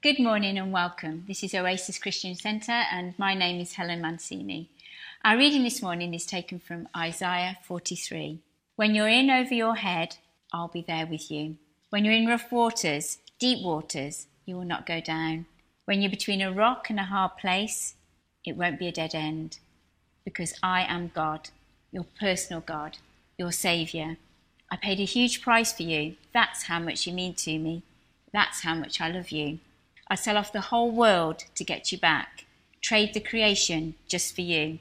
Good morning and welcome. This is Oasis Christian Centre and my name is Helen Mancini. Our reading this morning is taken from Isaiah 43. When you're in over your head, I'll be there with you. When you're in rough waters, deep waters, you will not go down. When you're between a rock and a hard place, it won't be a dead end. Because I am God, your personal God, your Saviour. I paid a huge price for you. That's how much you mean to me. That's how much I love you. I'd sell off the whole world to get you back, trade the creation just for you.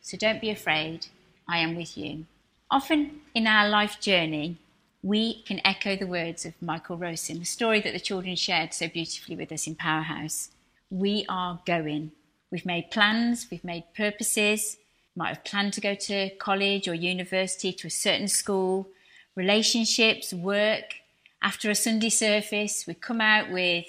So don't be afraid, I am with you. Often in our life journey, we can echo the words of Michael Rosen, the story that the children shared so beautifully with us in Powerhouse. We are going. We've made plans, we've made purposes, might have planned to go to college or university, to a certain school, relationships, work. After a Sunday service, we come out with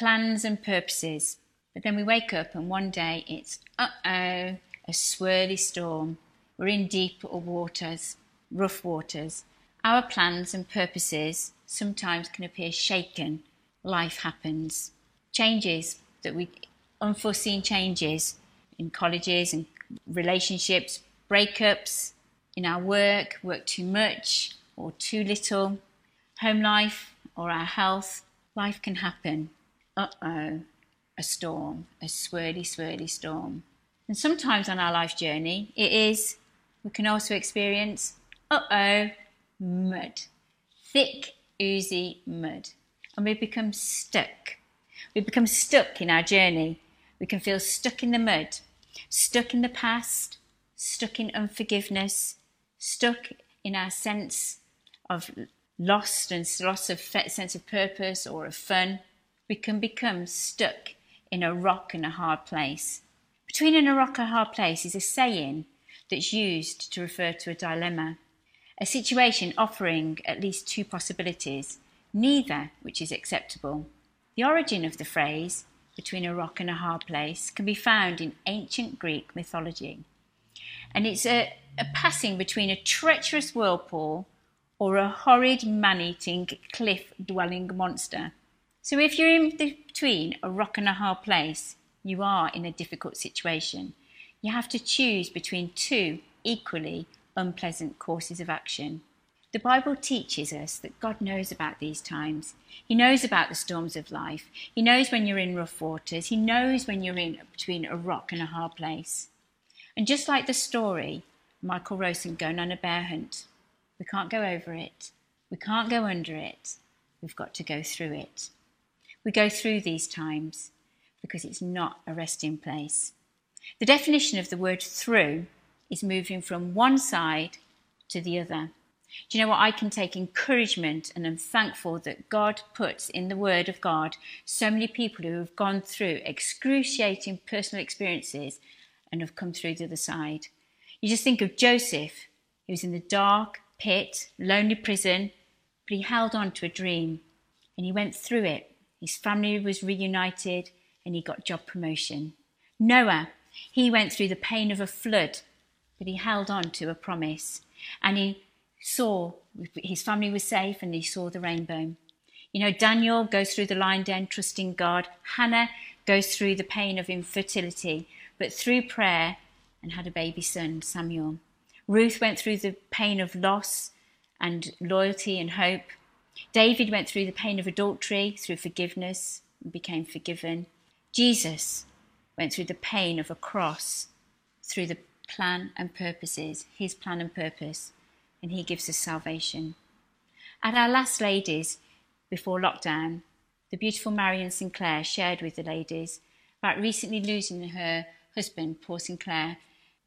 plans and purposes. But then we wake up and one day it's, uh oh, a swirly storm. We're in deep waters, rough waters. Our plans and purposes sometimes can appear shaken. Life happens. Changes that we, unforeseen changes in colleges and relationships, breakups, in our work, work too much or too little, home life or our health. Life can happen uh oh, a storm, a swirly, swirly storm. And sometimes on our life journey, it is, we can also experience, uh oh, mud, thick, oozy mud. And we become stuck. We become stuck in our journey. We can feel stuck in the mud, stuck in the past, stuck in unforgiveness, stuck in our sense of lost and loss of sense of purpose or of fun we can become stuck in a rock and a hard place. Between a rock and a hard place is a saying that's used to refer to a dilemma, a situation offering at least two possibilities, neither which is acceptable. The origin of the phrase, between a rock and a hard place, can be found in ancient Greek mythology. And it's a, a passing between a treacherous whirlpool or a horrid man eating cliff dwelling monster. So if you're in between a rock and a hard place, you are in a difficult situation. You have to choose between two equally unpleasant courses of action. The Bible teaches us that God knows about these times. He knows about the storms of life. He knows when you're in rough waters. He knows when you're in between a rock and a hard place. And just like the story, Michael Rosen going on a bear hunt, we can't go over it. We can't go under it. We've got to go through it. We go through these times because it's not a resting place. The definition of the word through is moving from one side to the other. Do you know what? I can take encouragement and I'm thankful that God puts in the Word of God so many people who have gone through excruciating personal experiences and have come through the other side. You just think of Joseph, he was in the dark pit, lonely prison, but he held on to a dream and he went through it his family was reunited and he got job promotion. Noah, he went through the pain of a flood, but he held on to a promise and he saw his family was safe and he saw the rainbow. You know, Daniel goes through the lion den trusting God. Hannah goes through the pain of infertility, but through prayer and had a baby son, Samuel. Ruth went through the pain of loss and loyalty and hope. David went through the pain of adultery through forgiveness and became forgiven. Jesus went through the pain of a cross through the plan and purposes, his plan and purpose, and he gives us salvation. At our last ladies before lockdown, the beautiful Marion Sinclair shared with the ladies about recently losing her husband, Paul Sinclair,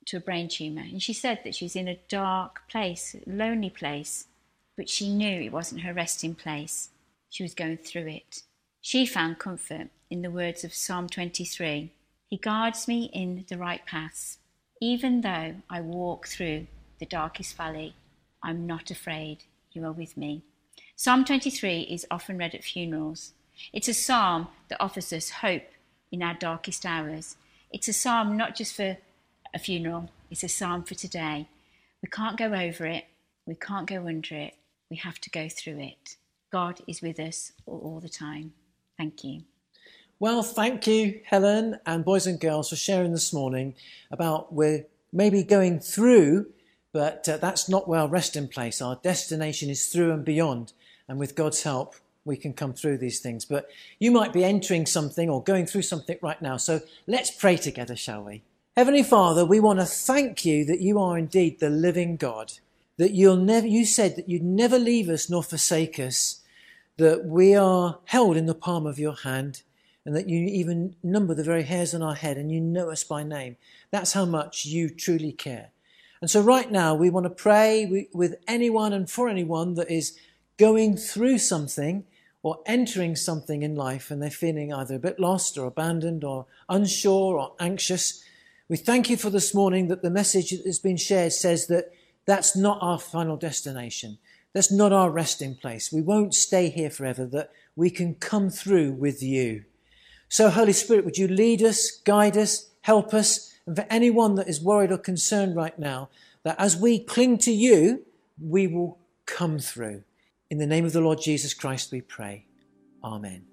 to a brain tumour. And she said that she was in a dark place, lonely place, but she knew it wasn't her resting place. She was going through it. She found comfort in the words of Psalm 23 He guards me in the right paths. Even though I walk through the darkest valley, I'm not afraid. You are with me. Psalm 23 is often read at funerals. It's a psalm that offers us hope in our darkest hours. It's a psalm not just for a funeral, it's a psalm for today. We can't go over it, we can't go under it, we have to go through it. God is with us all, all the time. Thank you. Well, thank you, Helen and boys and girls, for sharing this morning about we're maybe going through, but uh, that's not where our resting place. Our destination is through and beyond. And with God's help, we can come through these things. But you might be entering something or going through something right now. So let's pray together, shall we? Heavenly Father, we want to thank you that you are indeed the living God, that you'll never, you said that you'd never leave us nor forsake us, that we are held in the palm of your hand and that you even number the very hairs on our head and you know us by name. That's how much you truly care. And so, right now, we want to pray with anyone and for anyone that is going through something or entering something in life and they're feeling either a bit lost or abandoned or unsure or anxious. We thank you for this morning that the message that has been shared says that that's not our final destination. That's not our resting place. We won't stay here forever, that we can come through with you. So, Holy Spirit, would you lead us, guide us, help us? And for anyone that is worried or concerned right now, that as we cling to you, we will come through. In the name of the Lord Jesus Christ, we pray. Amen.